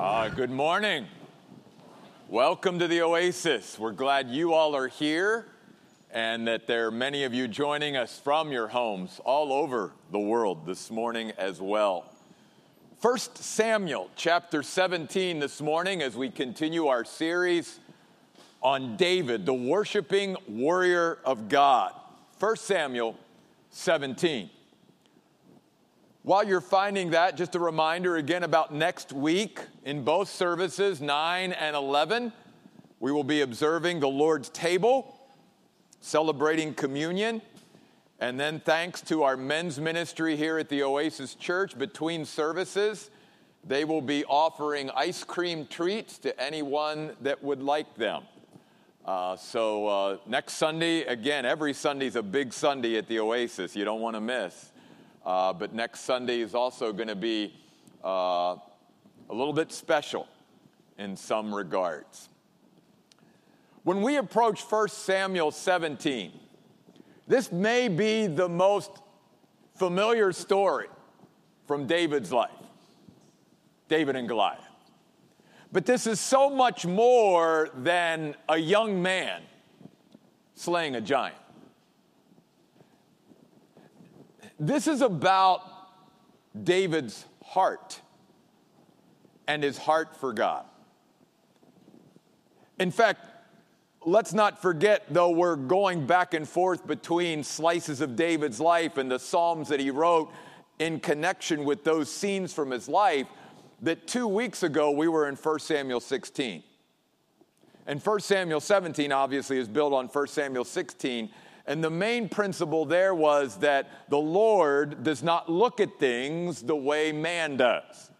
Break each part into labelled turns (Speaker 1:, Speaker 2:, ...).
Speaker 1: Uh, good morning. Welcome to the Oasis. We're glad you all are here and that there are many of you joining us from your homes all over the world this morning as well. First Samuel chapter 17 this morning as we continue our series on David, the worshiping warrior of God. First Samuel 17. While you're finding that, just a reminder again about next week in both services, 9 and 11, we will be observing the Lord's table, celebrating communion, and then thanks to our men's ministry here at the Oasis Church, between services, they will be offering ice cream treats to anyone that would like them. Uh, so uh, next Sunday, again, every Sunday is a big Sunday at the Oasis. You don't want to miss. Uh, but next Sunday is also going to be uh, a little bit special in some regards. When we approach 1 Samuel 17, this may be the most familiar story from David's life David and Goliath. But this is so much more than a young man slaying a giant. This is about David's heart and his heart for God. In fact, let's not forget, though we're going back and forth between slices of David's life and the Psalms that he wrote in connection with those scenes from his life, that two weeks ago we were in 1 Samuel 16. And 1 Samuel 17 obviously is built on 1 Samuel 16. And the main principle there was that the Lord does not look at things the way man does.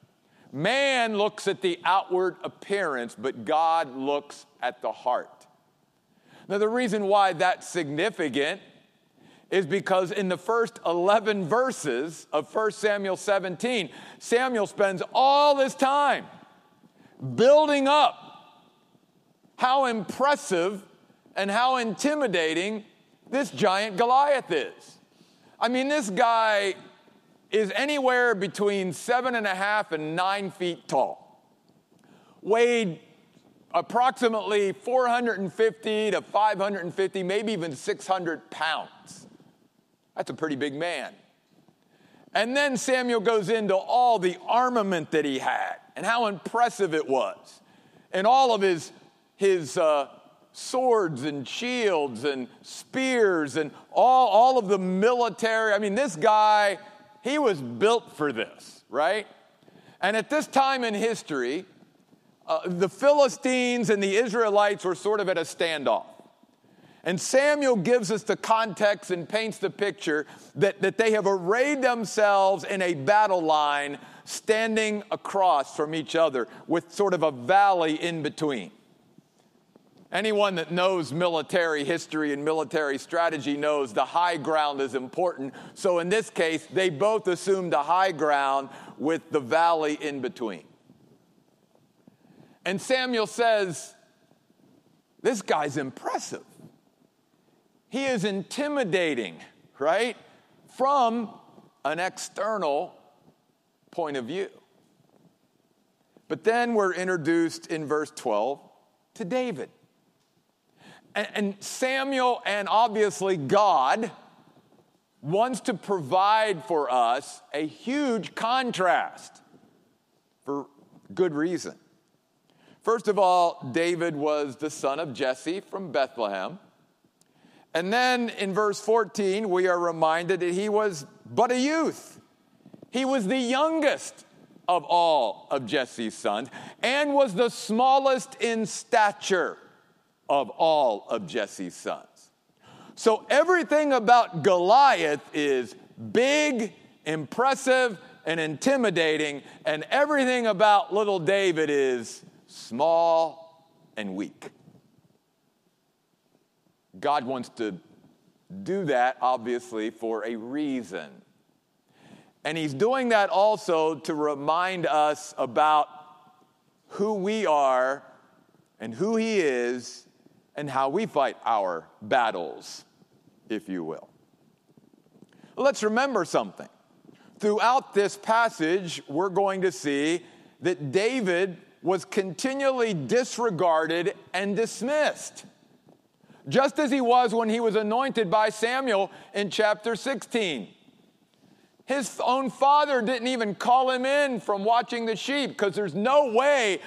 Speaker 1: Man looks at the outward appearance, but God looks at the heart. Now, the reason why that's significant is because in the first 11 verses of 1 Samuel 17, Samuel spends all this time building up how impressive and how intimidating this giant Goliath is. I mean, this guy is anywhere between seven and a half and nine feet tall, weighed approximately 450 to 550, maybe even 600 pounds. That's a pretty big man. And then Samuel goes into all the armament that he had and how impressive it was, and all of his, his uh, swords and shields and spears and all, all of the military. I mean, this guy, he was built for this, right? And at this time in history, uh, the Philistines and the Israelites were sort of at a standoff. And Samuel gives us the context and paints the picture that, that they have arrayed themselves in a battle line standing across from each other with sort of a valley in between. Anyone that knows military history and military strategy knows the high ground is important. So in this case, they both assumed the high ground with the valley in between. And Samuel says, This guy's impressive. He is intimidating, right? From an external point of view. But then we're introduced in verse 12 to David. And, Samuel and obviously God wants to provide for us a huge contrast for good reason. First of all, David was the son of Jesse from Bethlehem. And then in verse 14, we are reminded that he was but a youth. He was the youngest of all of Jesse's sons and was the smallest in stature of all of Jesse's sons. So everything about Goliath is big, impressive, and intimidating, and everything about little David is small and weak. God wants to do that, obviously, for a reason. And He's doing that also to remind us about who we are and who He is and how we fight our battles, if you will. Let's remember something. Throughout this passage, we're going to see that David was continually disregarded and dismissed, just as he was when he was anointed by Samuel in chapter 16. His own father didn't even call him in from watching the sheep because there's no way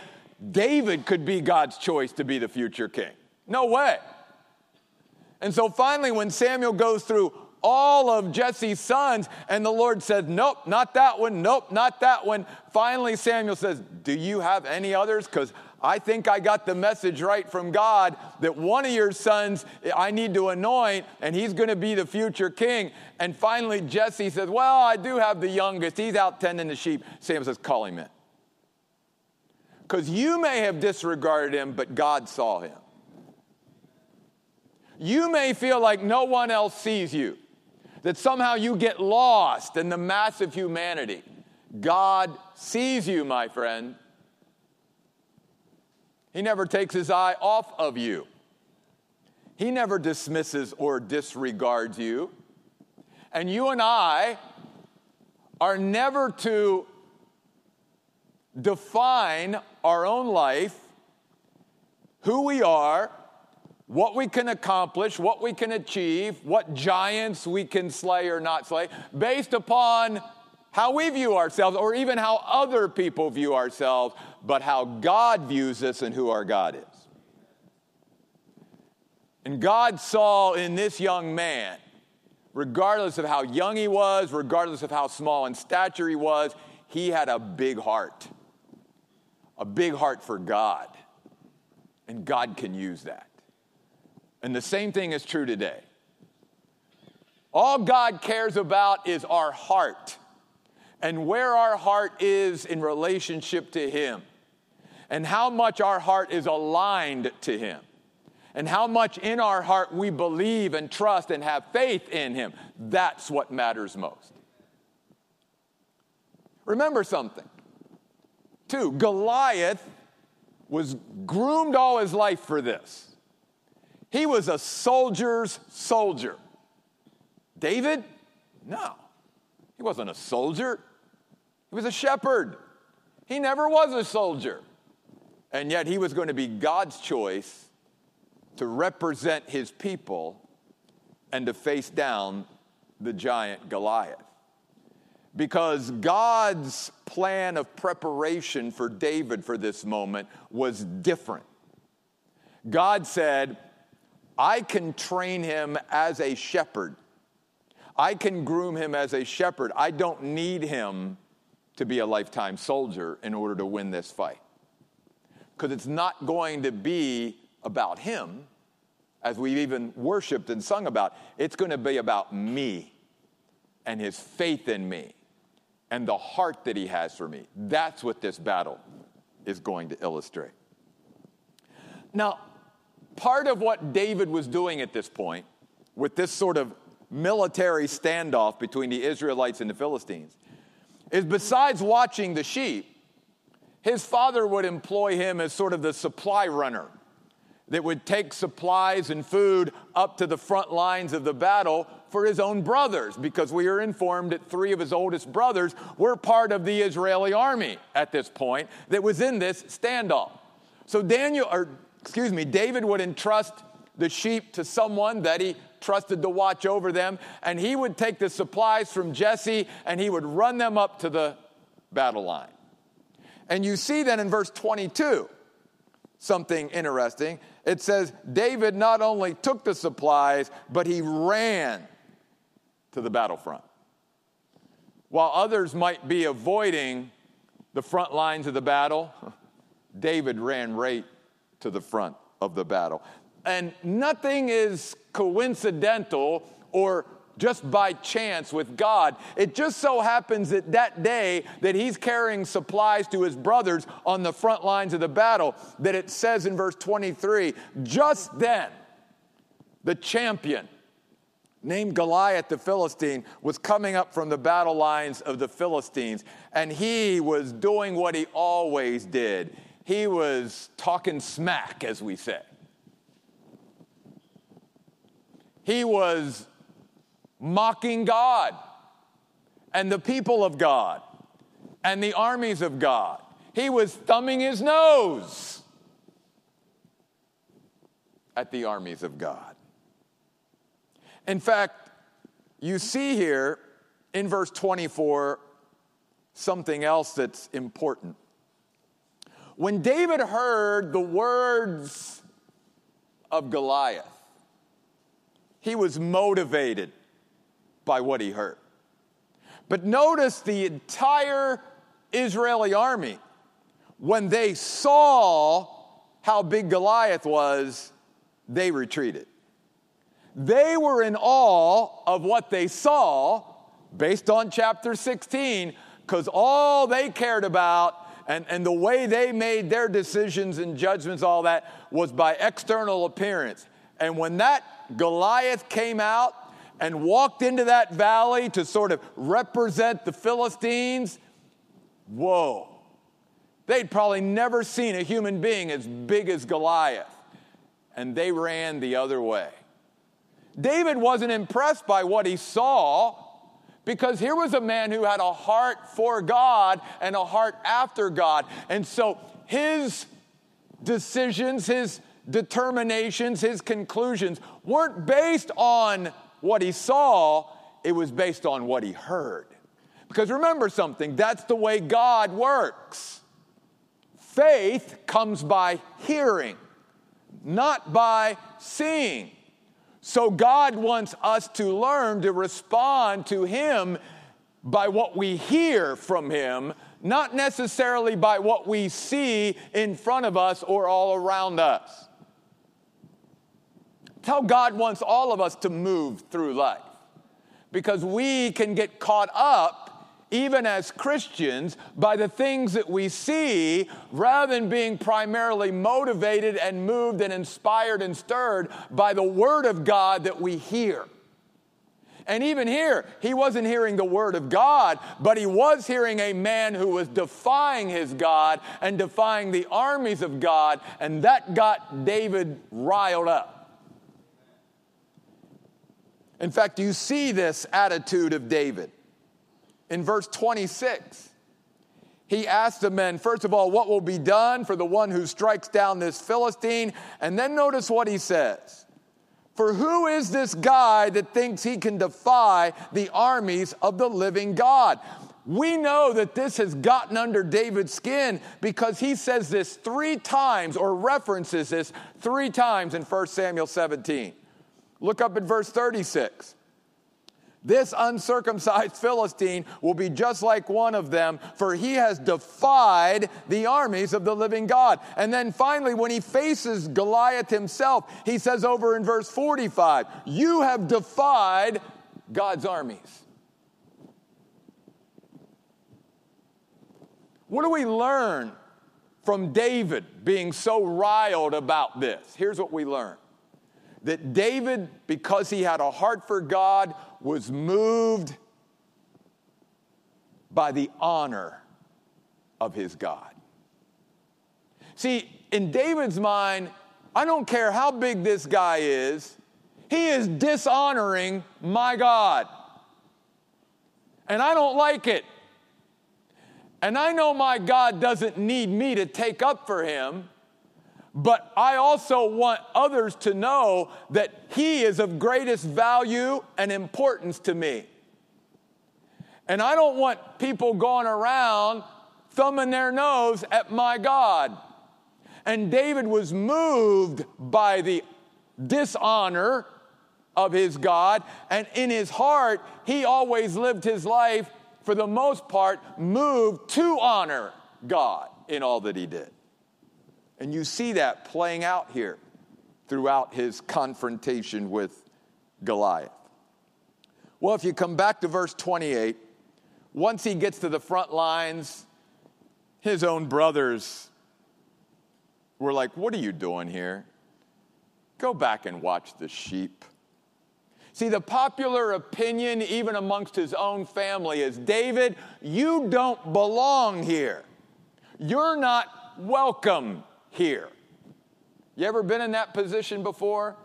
Speaker 1: David could be God's choice to be the future king. No way. And so finally, when Samuel goes through all of Jesse's sons, and the Lord says, Nope, not that one, nope, not that one. Finally, Samuel says, Do you have any others? Because I think I got the message right from God that one of your sons I need to anoint, and he's going to be the future king. And finally, Jesse says, Well, I do have the youngest. He's out tending the sheep. Samuel says, Call him in. Because you may have disregarded him, but God saw him. You may feel like no one else sees you, that somehow you get lost in the mass of humanity. God sees you, my friend. He never takes his eye off of you. He never dismisses or disregards you. And you and I are never to define our own life, who we are, what we can accomplish, what we can achieve, what giants we can slay or not slay, based upon how we view ourselves or even how other people view ourselves, but how God views us and who our God is. And God saw in this young man, regardless of how young he was, regardless of how small in stature he was, he had a big heart, a big heart for God. And God can use that. And the same thing is true today. All God cares about is our heart and where our heart is in relationship to Him, and how much our heart is aligned to Him, and how much in our heart we believe and trust and have faith in Him. That's what matters most. Remember something, Two, Goliath was groomed all his life for this. He was a soldier's soldier. David? No. He wasn't a soldier. He was a shepherd. He never was a soldier. And yet he was going to be God's choice to represent his people and to face down the giant Goliath. Because God's plan of preparation for David for this moment was different. God said, I can train him as a shepherd. I can groom him as a shepherd. I don't need him to be a lifetime soldier in order to win this fight. Because it's not going to be about him, as we've even worshiped and sung about. It's going to be about me and his faith in me and the heart that he has for me. That's what this battle is going to illustrate. Now, part of what David was doing at this point, with this sort of military standoff between the Israelites and the Philistines, is besides watching the sheep, his father would employ him as sort of the supply runner that would take supplies and food up to the front lines of the battle for his own brothers, because we are informed that three of his oldest brothers were part of the Israeli army at this point that was in this standoff. So Daniel, or excuse me, David would entrust the sheep to someone that he trusted to watch over them, and he would take the supplies from Jesse and he would run them up to the battle line. And you see then in verse 22 something interesting. It says, David not only took the supplies, but he ran to the battlefront. While others might be avoiding the front lines of the battle, David ran right to the front of the battle. And nothing is coincidental or just by chance with God. It just so happens that that day that he's carrying supplies to his brothers on the front lines of the battle, that it says in verse 23 just then, the champion named Goliath the Philistine was coming up from the battle lines of the Philistines, and he was doing what he always did he was talking smack, as we say. He was mocking God and the people of God and the armies of God. He was thumbing his nose at the armies of God. In fact, you see here in verse 24 something else that's important. When David heard the words of Goliath, he was motivated by what he heard. But notice the entire Israeli army, when they saw how big Goliath was, they retreated. They were in awe of what they saw based on chapter 16, because all they cared about and, and the way they made their decisions and judgments, all that, was by external appearance. And when that Goliath came out and walked into that valley to sort of represent the Philistines, whoa. They'd probably never seen a human being as big as Goliath. And they ran the other way. David wasn't impressed by what he saw because here was a man who had a heart for God and a heart after God. And so his decisions, his determinations, his conclusions weren't based on what he saw, it was based on what he heard. Because remember something, that's the way God works. Faith comes by hearing, not by seeing. So God wants us to learn to respond to Him by what we hear from Him, not necessarily by what we see in front of us or all around us. Tell God wants all of us to move through life because we can get caught up even as Christians, by the things that we see rather than being primarily motivated and moved and inspired and stirred by the Word of God that we hear. And even here, he wasn't hearing the Word of God, but he was hearing a man who was defying his God and defying the armies of God, and that got David riled up. In fact, you see this attitude of David in verse 26. He asked the men, first of all, what will be done for the one who strikes down this Philistine? And then notice what he says. For who is this guy that thinks he can defy the armies of the living God? We know that this has gotten under David's skin because he says this three times or references this three times in 1 Samuel 17. Look up at verse 36. This uncircumcised Philistine will be just like one of them, for he has defied the armies of the living God. And then finally, when he faces Goliath himself, he says over in verse 45, You have defied God's armies. What do we learn from David being so riled about this? Here's what we learn that David, because he had a heart for God, was moved by the honor of his God. See, in David's mind, I don't care how big this guy is, he is dishonoring my God. And I don't like it. And I know my God doesn't need me to take up for him. But I also want others to know that He is of greatest value and importance to me. And I don't want people going around thumbing their nose at my God. And David was moved by the dishonor of his God. And in his heart, he always lived his life, for the most part, moved to honor God in all that he did. And you see that playing out here throughout his confrontation with Goliath. Well, if you come back to verse 28, once he gets to the front lines, his own brothers were like, What are you doing here? Go back and watch the sheep. See, the popular opinion, even amongst his own family, is David, you don't belong here. You're not welcome here. You ever been in that position before?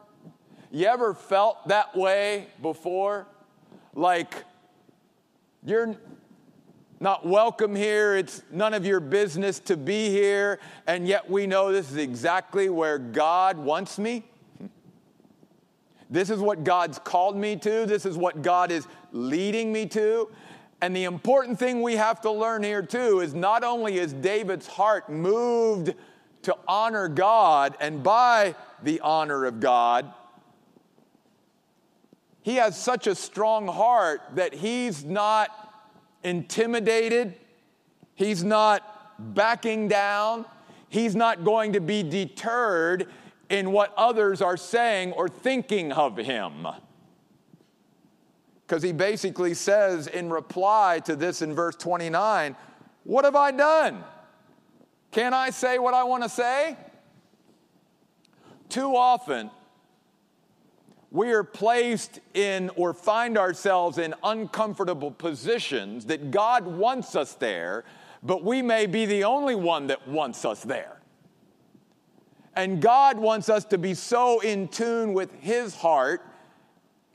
Speaker 1: You ever felt that way before? Like you're not welcome here. It's none of your business to be here. And yet we know this is exactly where God wants me. This is what God's called me to. This is what God is leading me to. And the important thing we have to learn here, too, is not only is David's heart moved to honor God and by the honor of God, he has such a strong heart that he's not intimidated, he's not backing down, he's not going to be deterred in what others are saying or thinking of him. Because he basically says in reply to this in verse 29, What have I done? Can I say what I want to say? Too often, we are placed in or find ourselves in uncomfortable positions that God wants us there, but we may be the only one that wants us there. And God wants us to be so in tune with His heart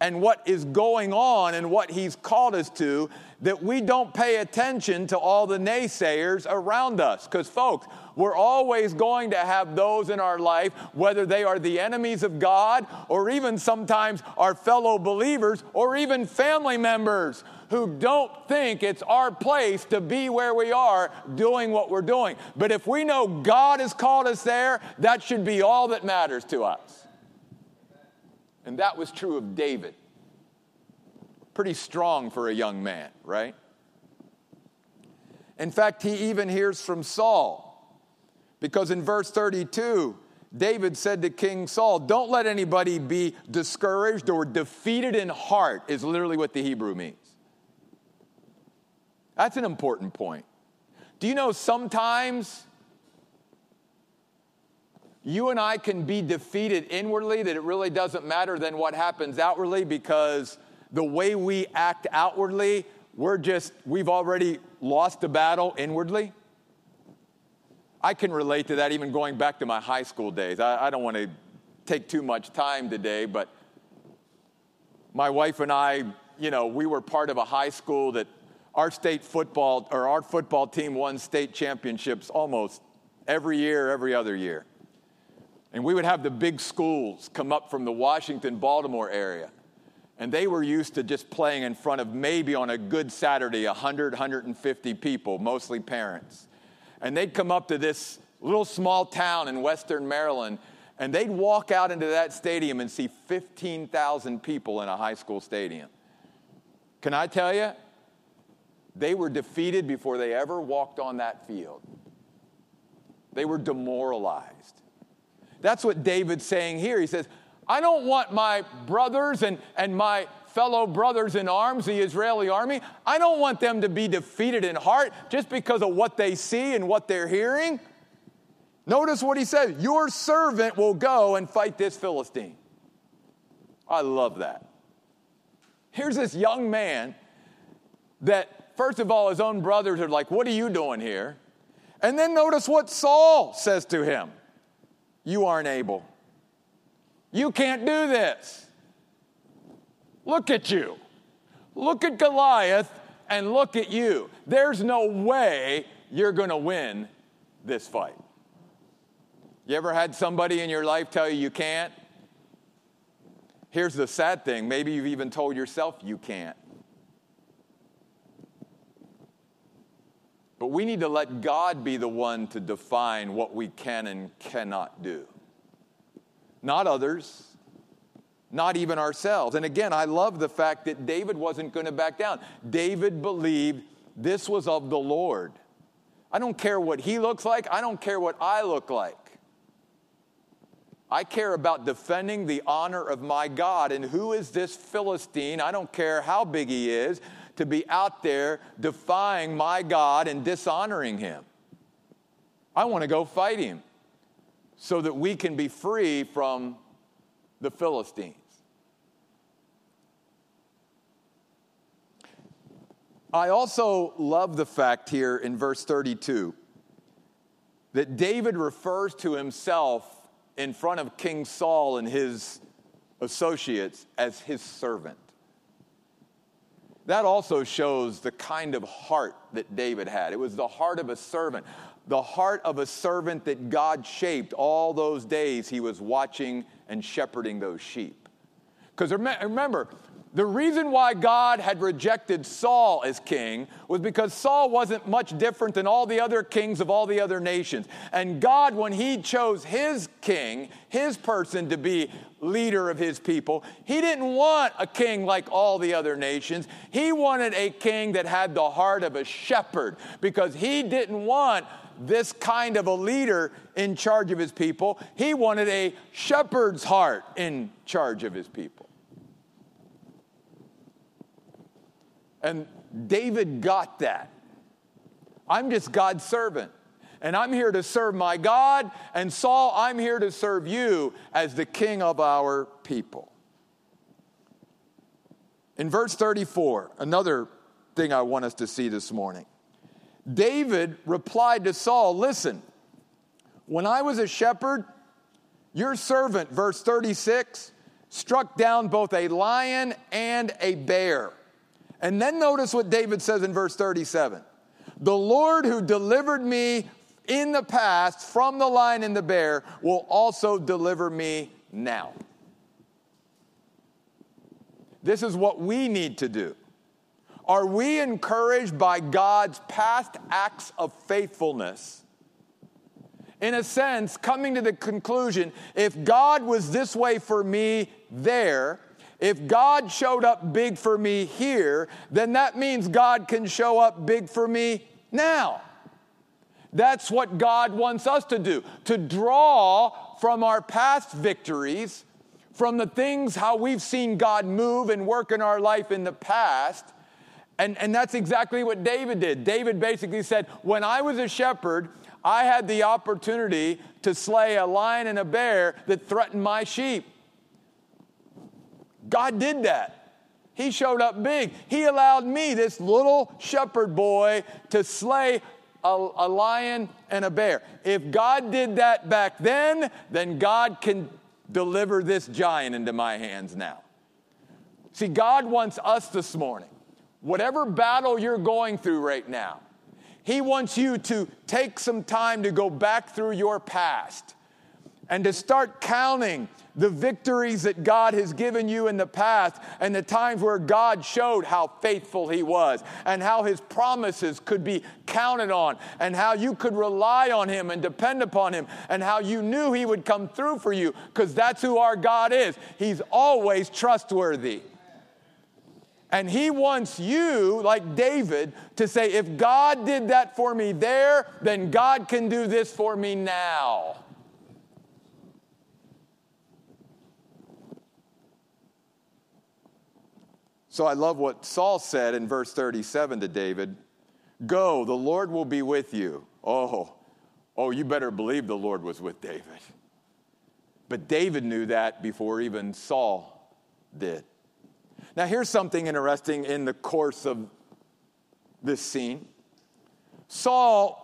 Speaker 1: and what is going on and what He's called us to that we don't pay attention to all the naysayers around us. Because, folks, we're always going to have those in our life, whether they are the enemies of God or even sometimes our fellow believers or even family members who don't think it's our place to be where we are doing what we're doing. But if we know God has called us there, that should be all that matters to us. And that was true of David. Pretty strong for a young man, right? In fact, he even hears from Saul. Because in verse 32, David said to King Saul, Don't let anybody be discouraged or defeated in heart, is literally what the Hebrew means. That's an important point. Do you know sometimes you and I can be defeated inwardly, that it really doesn't matter than what happens outwardly because the way we act outwardly, we're just, we've already lost the battle inwardly? I can relate to that even going back to my high school days. I, I don't want to take too much time today, but my wife and I, you know, we were part of a high school that our state football or our football team won state championships almost every year, every other year. And we would have the big schools come up from the Washington, Baltimore area. And they were used to just playing in front of maybe on a good Saturday 100, 150 people, mostly parents and they'd come up to this little small town in western Maryland, and they'd walk out into that stadium and see 15,000 people in a high school stadium. Can I tell you? They were defeated before they ever walked on that field. They were demoralized. That's what David's saying here. He says, I don't want my brothers and, and my fellow brothers in arms, the Israeli army, I don't want them to be defeated in heart just because of what they see and what they're hearing. Notice what he says Your servant will go and fight this Philistine. I love that. Here's this young man that, first of all, his own brothers are like, What are you doing here? And then notice what Saul says to him You aren't able. You can't do this. Look at you. Look at Goliath and look at you. There's no way you're going to win this fight. You ever had somebody in your life tell you you can't? Here's the sad thing maybe you've even told yourself you can't. But we need to let God be the one to define what we can and cannot do, not others not even ourselves. And again, I love the fact that David wasn't going to back down. David believed this was of the Lord. I don't care what he looks like, I don't care what I look like. I care about defending the honor of my God. And who is this Philistine? I don't care how big he is, to be out there defying my God and dishonoring him. I want to go fight him so that we can be free from the Philistines. I also love the fact here in verse 32 that David refers to himself in front of King Saul and his associates as his servant. That also shows the kind of heart that David had. It was the heart of a servant, the heart of a servant that God shaped all those days he was watching and shepherding those sheep. Because remember, the reason why God had rejected Saul as king was because Saul wasn't much different than all the other kings of all the other nations. And God, when he chose his king, his person to be leader of his people, he didn't want a king like all the other nations. He wanted a king that had the heart of a shepherd because he didn't want this kind of a leader in charge of his people. He wanted a shepherd's heart in charge of his people. And David got that. I'm just God's servant. And I'm here to serve my God. And Saul, I'm here to serve you as the king of our people. In verse 34, another thing I want us to see this morning. David replied to Saul, Listen, when I was a shepherd, your servant, verse 36, struck down both a lion and a bear. And then notice what David says in verse 37 The Lord who delivered me in the past from the lion and the bear will also deliver me now. This is what we need to do. Are we encouraged by God's past acts of faithfulness? In a sense, coming to the conclusion if God was this way for me there, if God showed up big for me here, then that means God can show up big for me now. That's what God wants us to do to draw from our past victories, from the things how we've seen God move and work in our life in the past. And, and that's exactly what David did. David basically said, When I was a shepherd, I had the opportunity to slay a lion and a bear that threatened my sheep. God did that. He showed up big. He allowed me, this little shepherd boy, to slay a, a, lion and a bear. If God did that back then, then God can deliver this giant into my hands now. See, God wants us this morning, whatever battle you're going through right now, He wants you to take some time to go back through your past and to start counting the victories that God has given you in the past and the times where God showed how faithful He was and how His promises could be counted on and how you could rely on Him and depend upon Him and how you knew He would come through for you because that's who our God is. He's always trustworthy. And he wants you, like David, to say, if God did that for me there, then God can do this for me now. So I love what Saul said in verse 37 to David Go, the Lord will be with you. Oh, oh, you better believe the Lord was with David. But David knew that before even Saul did. Now, here's something interesting in the course of this scene. Saul,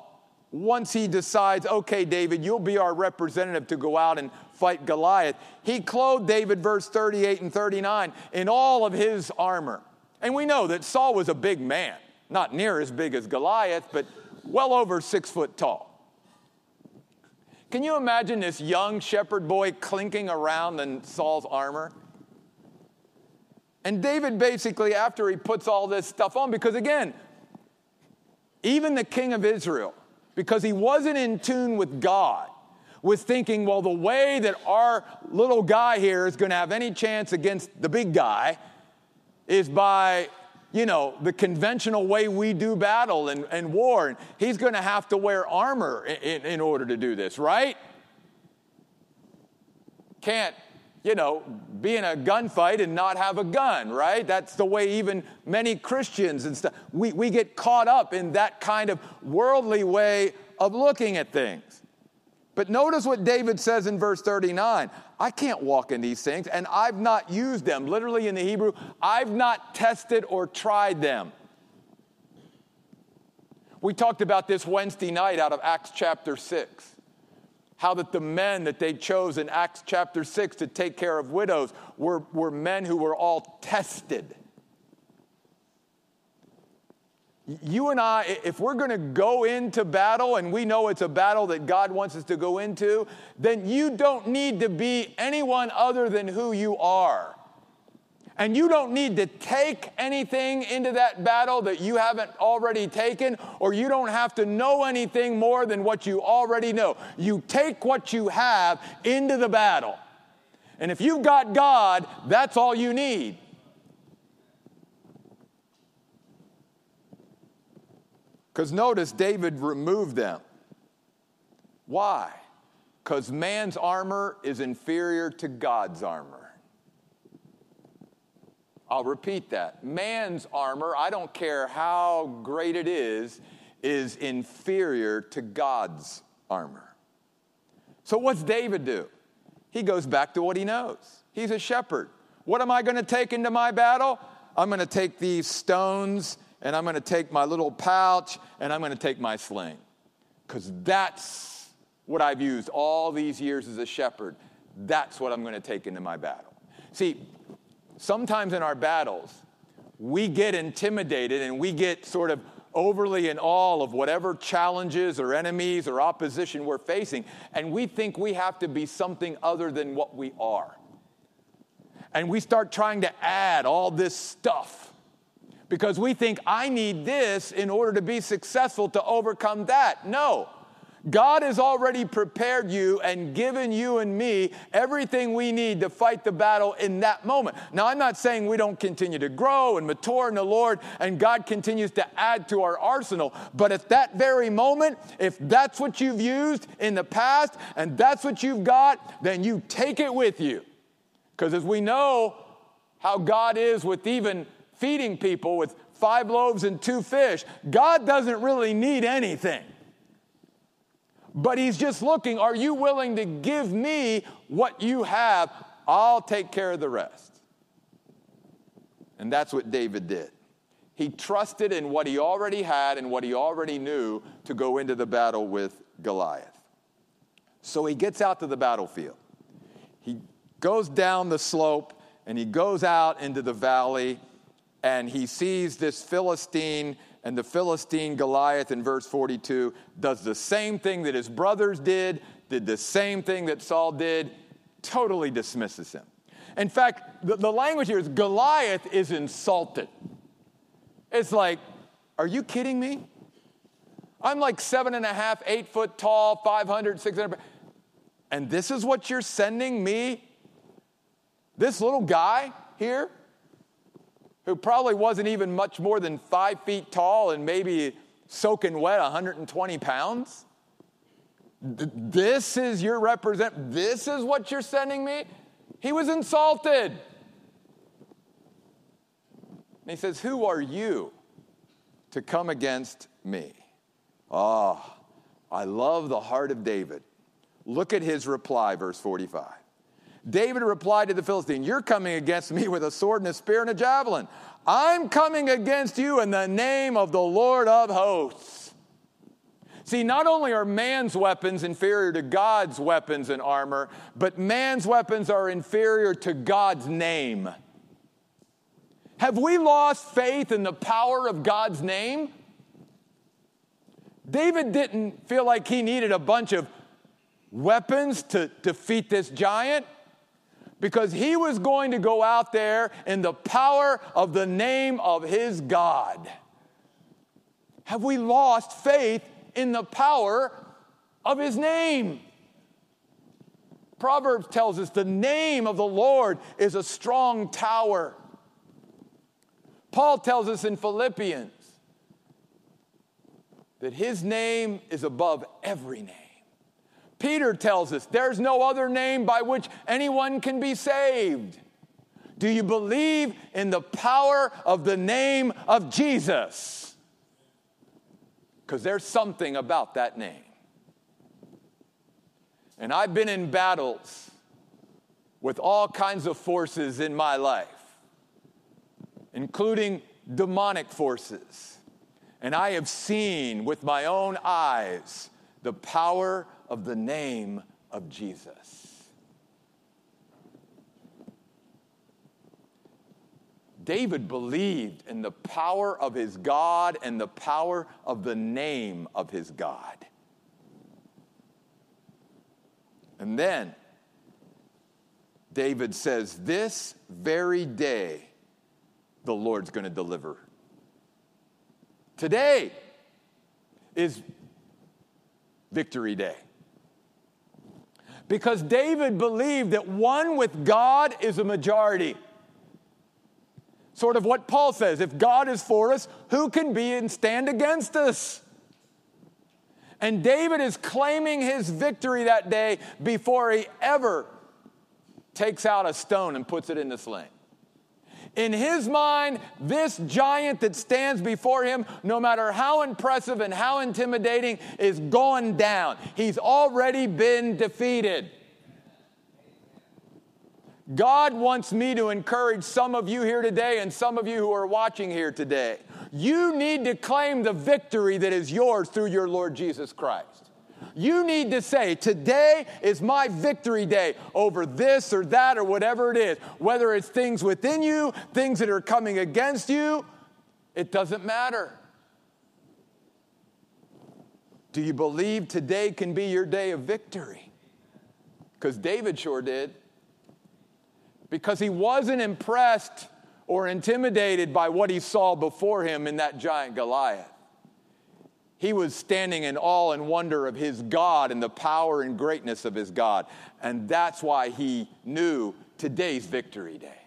Speaker 1: once he decides, okay, David, you'll be our representative to go out and fight Goliath. He clothed David, verse 38 and 39, in all of his armor. And we know that Saul was a big man, not near as big as Goliath, but well over six foot tall. Can you imagine this young shepherd boy clinking around in Saul's armor? And David basically, after he puts all this stuff on, because again, even the king of Israel, because he wasn't in tune with God, was thinking, well, the way that our little guy here is going to have any chance against the big guy is by, you know, the conventional way we do battle and, and war. And he's going to have to wear armor in, in order to do this, right? Can't, you know, be in a gunfight and not have a gun, right? That's the way even many Christians and stuff, we, we get caught up in that kind of worldly way of looking at things. But notice what David says in verse 39 I can't walk in these things, and I've not used them. Literally in the Hebrew, I've not tested or tried them. We talked about this Wednesday night out of Acts chapter 6. How that the men that they chose in Acts chapter 6 to take care of widows were, were men who were all tested. You and I, if we're going to go into battle and we know it's a battle that God wants us to go into, then you don't need to be anyone other than who you are. And you don't need to take anything into that battle that you haven't already taken, or you don't have to know anything more than what you already know. You take what you have into the battle. And if you've got God, that's all you need. Because notice David removed them. Why? Because man's armor is inferior to God's armor. I'll repeat that. Man's armor, I don't care how great it is, is inferior to God's armor. So, what's David do? He goes back to what he knows. He's a shepherd. What am I going to take into my battle? I'm going to take these stones and I'm going to take my little pouch and I'm going to take my sling. Because that's what I've used all these years as a shepherd. That's what I'm going to take into my battle. See, sometimes in our battles, we get intimidated and we get sort of overly in awe of whatever challenges or enemies or opposition we're facing, and we think we have to be something other than what we are. And we start trying to add all this stuff because we think I need this in order to be successful to overcome that. No. God has already prepared you and given you and me everything we need to fight the battle in that moment. Now, I'm not saying we don't continue to grow and mature in the Lord and God continues to add to our arsenal, but at that very moment, if that's what you've used in the past and that's what you've got, then you take it with you. Because as we know how God is with even feeding people with five loaves and two fish. God doesn't really need anything. But He's just looking, are you willing to give me what you have? I'll take care of the rest. And that's what David did. He trusted in what he already had and what he already knew to go into the battle with Goliath. So he gets out to the battlefield. He goes down the slope and he goes out into the valley and he sees this Philistine, and the Philistine Goliath in verse 42 does the same thing that his brothers did, did the same thing that Saul did, totally dismisses him. In fact, the, the language here is Goliath is insulted. It's like, are you kidding me? I'm like seven and a half, eight foot tall, 500, 600. And this is what you're sending me? This little guy here? Who probably wasn't even much more than five feet tall and maybe soaking wet 120 pounds? This is your represent, this is what you're sending me? He was insulted. And he says, Who are you to come against me? Ah, oh, I love the heart of David. Look at his reply, verse 45. David replied to the Philistine, You're coming against me with a sword and a spear and a javelin. I'm coming against you in the name of the Lord of hosts. See, not only are man's weapons inferior to God's weapons and armor, but man's weapons are inferior to God's name. Have we lost faith in the power of God's name? David didn't feel like he needed a bunch of weapons to defeat this giant because he was going to go out there in the power of the name of his God. Have we lost faith in the power of his name? Proverbs tells us the name of the Lord is a strong tower. Paul tells us in Philippians that his name is above every name. Peter tells us there's no other name by which anyone can be saved. Do you believe in the power of the name of Jesus? Because there's something about that name. And I've been in battles with all kinds of forces in my life, including demonic forces. And I have seen with my own eyes the power of the name of Jesus. David believed in the power of his God and the power of the name of his God. And then David says, This very day, the Lord's going to deliver. Today is victory day. Because David believed that one with God is a majority. Sort of what Paul says if God is for us, who can be and stand against us? And David is claiming his victory that day before he ever takes out a stone and puts it in the sling. In his mind, this giant that stands before him, no matter how impressive and how intimidating, is going down. He's already been defeated. God wants me to encourage some of you here today and some of you who are watching here today. You need to claim the victory that is yours through your Lord Jesus Christ. You need to say, Today is my victory day over this or that or whatever it is. Whether it's things within you, things that are coming against you, it doesn't matter. Do you believe today can be your day of victory? Because David sure did. Because he wasn't impressed or intimidated by what he saw before him in that giant Goliath. He was standing in awe and wonder of his God and the power and greatness of his God. And that's why he knew today's victory day.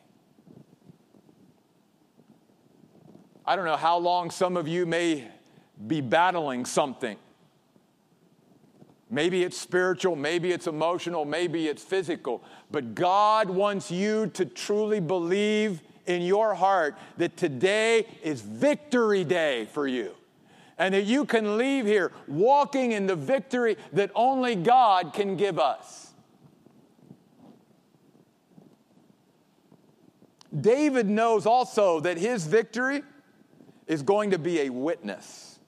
Speaker 1: I don't know how long some of you may be battling something. Maybe it's spiritual, maybe it's emotional, maybe it's physical. But God wants you to truly believe in your heart that today is victory day for you and that you can leave here walking in the victory that only God can give us. David knows also that his victory is going to be a witness.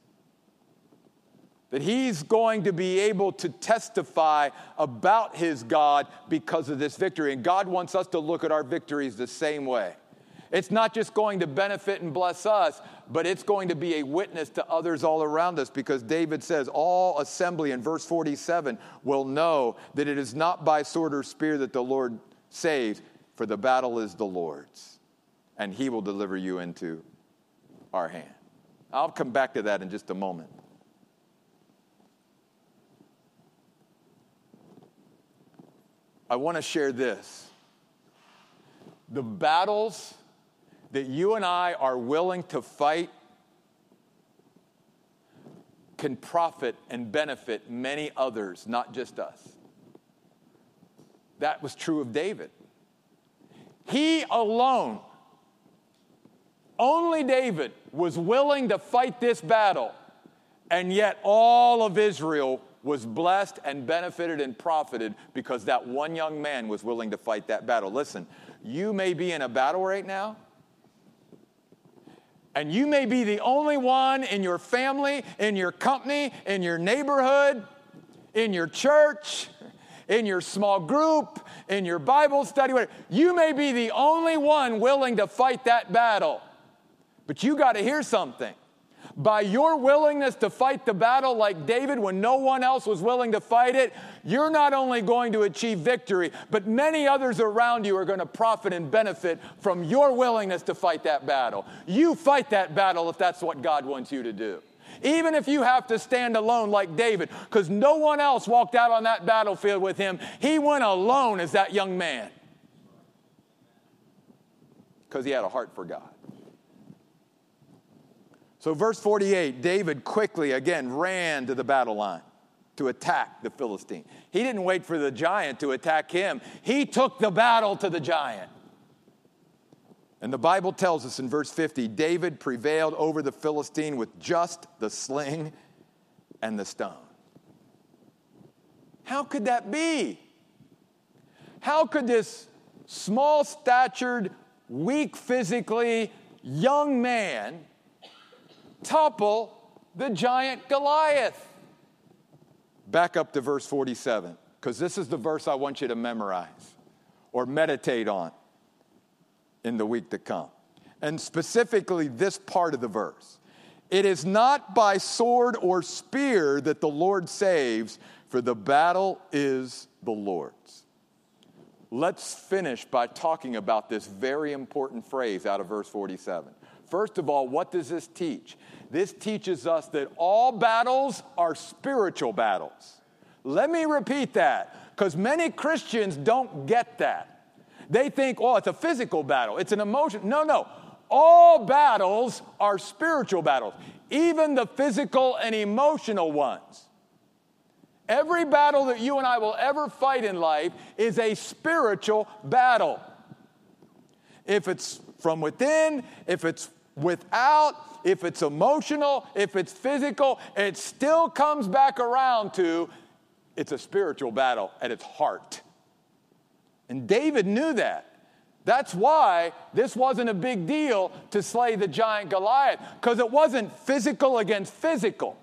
Speaker 1: That he's going to be able to testify about his God because of this victory. And God wants us to look at our victories the same way. It's not just going to benefit and bless us, but it's going to be a witness to others all around us because David says, All assembly in verse 47 will know that it is not by sword or spear that the Lord saves, for the battle is the Lord's, and he will deliver you into our hand. I'll come back to that in just a moment. I want to share this. The battles that you and I are willing to fight can profit and benefit many others, not just us. That was true of David. He alone, only David, was willing to fight this battle, and yet all of Israel was blessed and benefited and profited because that one young man was willing to fight that battle. Listen, you may be in a battle right now and you may be the only one in your family, in your company, in your neighborhood, in your church, in your small group, in your Bible study, whatever. You may be the only one willing to fight that battle. But you got to hear something by your willingness to fight the battle like David when no one else was willing to fight it, you're not only going to achieve victory, but many others around you are going to profit and benefit from your willingness to fight that battle. You fight that battle if that's what God wants you to do. Even if you have to stand alone like David, because no one else walked out on that battlefield with him, he went alone as that young man. Because he had a heart for God. So, verse 48 David quickly again ran to the battle line to attack the Philistine. He didn't wait for the giant to attack him, he took the battle to the giant. And the Bible tells us in verse 50 David prevailed over the Philistine with just the sling and the stone. How could that be? How could this small statured, weak physically young man topple the giant Goliath. Back up to verse 47, because this is the verse I want you to memorize or meditate on in the week to come. and specifically this part of the verse. It is not by sword or spear that the Lord saves, for the battle is the Lord's. Let's finish by talking about this very important phrase out of verse 47. First of all, what does this teach? This teaches us that all battles are spiritual battles. Let me repeat that because many Christians don't get that. They think, oh, it's a physical battle, it's an emotion. No, no. All battles are spiritual battles, even the physical and emotional ones. Every battle that you and I will ever fight in life is a spiritual battle. If it's from within, if it's without, if it's emotional, if it's physical, it still comes back around to it's a spiritual battle at its heart. And David knew that. That's why this wasn't a big deal to slay the giant Goliath, because it wasn't physical against physical.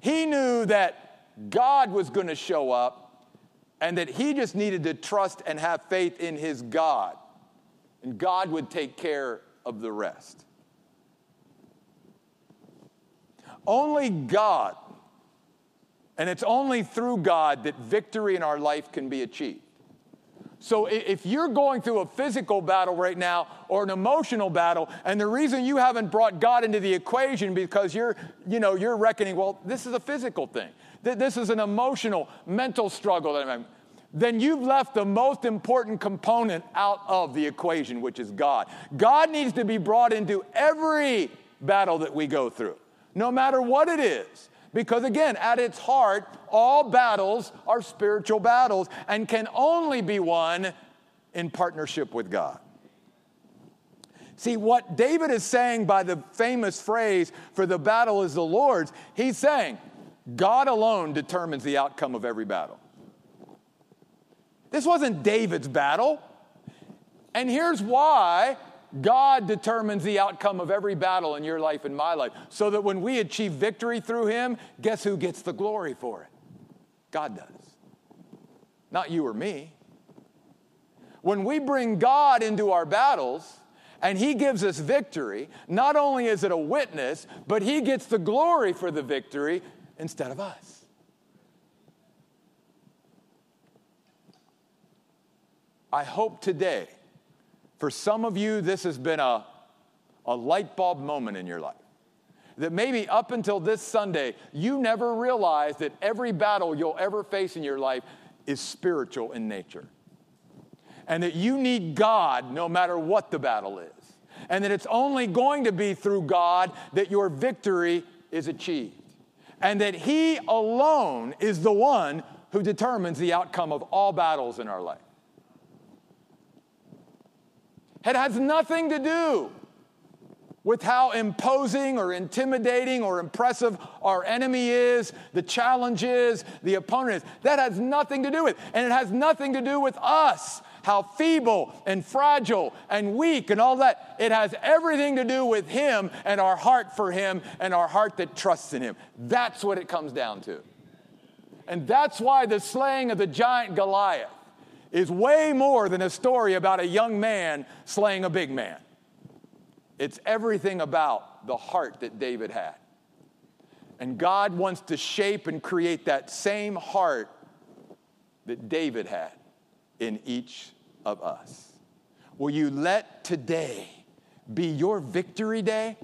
Speaker 1: He knew that God was going to show up and that he just needed to trust and have faith in his God, and God would take care of the rest. Only God, and it's only through God that victory in our life can be achieved. So if you're going through a physical battle right now or an emotional battle, and the reason you haven't brought God into the equation because you're, you know, you're reckoning, well, this is a physical thing. This is an emotional, mental struggle that I'm then you've left the most important component out of the equation, which is God. God needs to be brought into every battle that we go through, no matter what it is. Because again, at its heart, all battles are spiritual battles and can only be won in partnership with God. See, what David is saying by the famous phrase, for the battle is the Lord's, he's saying, God alone determines the outcome of every battle. This wasn't David's battle. And here's why God determines the outcome of every battle in your life and my life. So that when we achieve victory through Him, guess who gets the glory for it? God does. Not you or me. When we bring God into our battles, and he gives us victory, not only is it a witness, but he gets the glory for the victory instead of us. I hope today, for some of you, this has been a, a light bulb moment in your life. That maybe up until this Sunday, you never realized that every battle you'll ever face in your life is spiritual in nature. And that you need God no matter what the battle is. And that it's only going to be through God that your victory is achieved. And that He alone is the one who determines the outcome of all battles in our life. It has nothing to do with how imposing or intimidating or impressive our enemy is, the challenge is, the opponent is. That has nothing to do with it. And it has nothing to do with us, how feeble and fragile and weak and all that. It has everything to do with Him and our heart for Him and our heart that trusts in Him. That's what it comes down to. And that's why the slaying of the giant Goliath is way more than a story about a young man slaying a big man. It's everything about the heart that David had. And God wants to shape and create that same heart that David had in each of us. Will you let today be your victory day?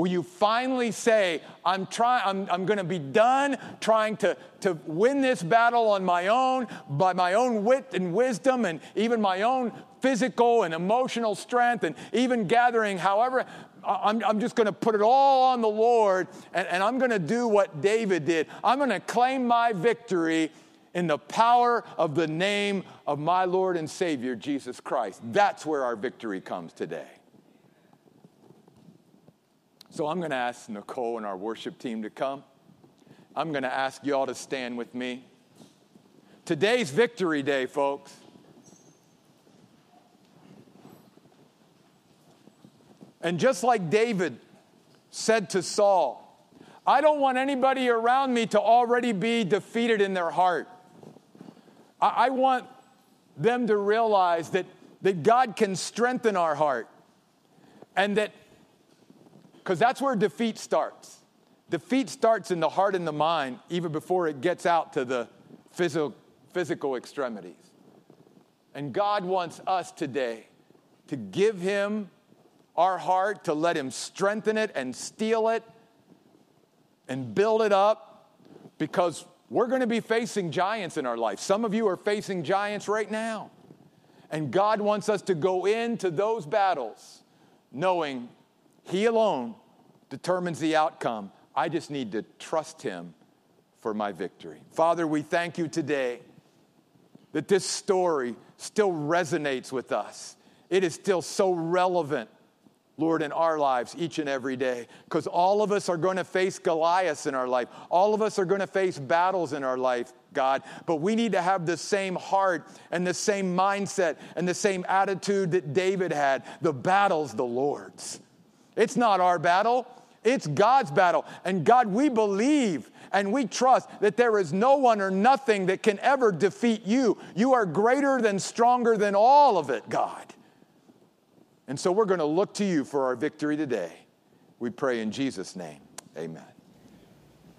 Speaker 1: Will you finally say, I'm trying, I'm, I'm going to be done trying to, to win this battle on my own, by my own wit and wisdom, and even my own physical and emotional strength, and even gathering however. I'm, I'm just going to put it all on the Lord, and, and I'm going to do what David did. I'm going to claim my victory in the power of the name of my Lord and Savior, Jesus Christ. That's where our victory comes today. So I'm going to ask Nicole and our worship team to come. I'm going to ask y'all to stand with me. Today's Victory Day, folks. And just like David said to Saul, I don't want anybody around me to already be defeated in their heart. I, want them to realize that, that God can strengthen our heart And that, because that's where defeat starts. Defeat starts in the heart and the mind, even before it gets out to the physical, physical extremities. And God wants us today to give Him our heart, to let Him strengthen it and steel it and build it up because we're going to be facing giants in our life. Some of you are facing giants right now. And God wants us to go into those battles knowing He alone determines the outcome. I just need to trust Him for my victory. Father, we thank you today that this story still resonates with us. It is still so relevant, Lord, in our lives each and every day. Because all of us are going to face Goliaths in our life. All of us are going to face battles in our life, God. But we need to have the same heart and the same mindset and the same attitude that David had. The battle's the Lord's. It's not our battle, it's God's battle. And God, we believe and we trust that there is no one or nothing that can ever defeat you. You are greater than, stronger than all of it, God. And so we're going to look to you for our victory today. We pray in Jesus' name. Amen.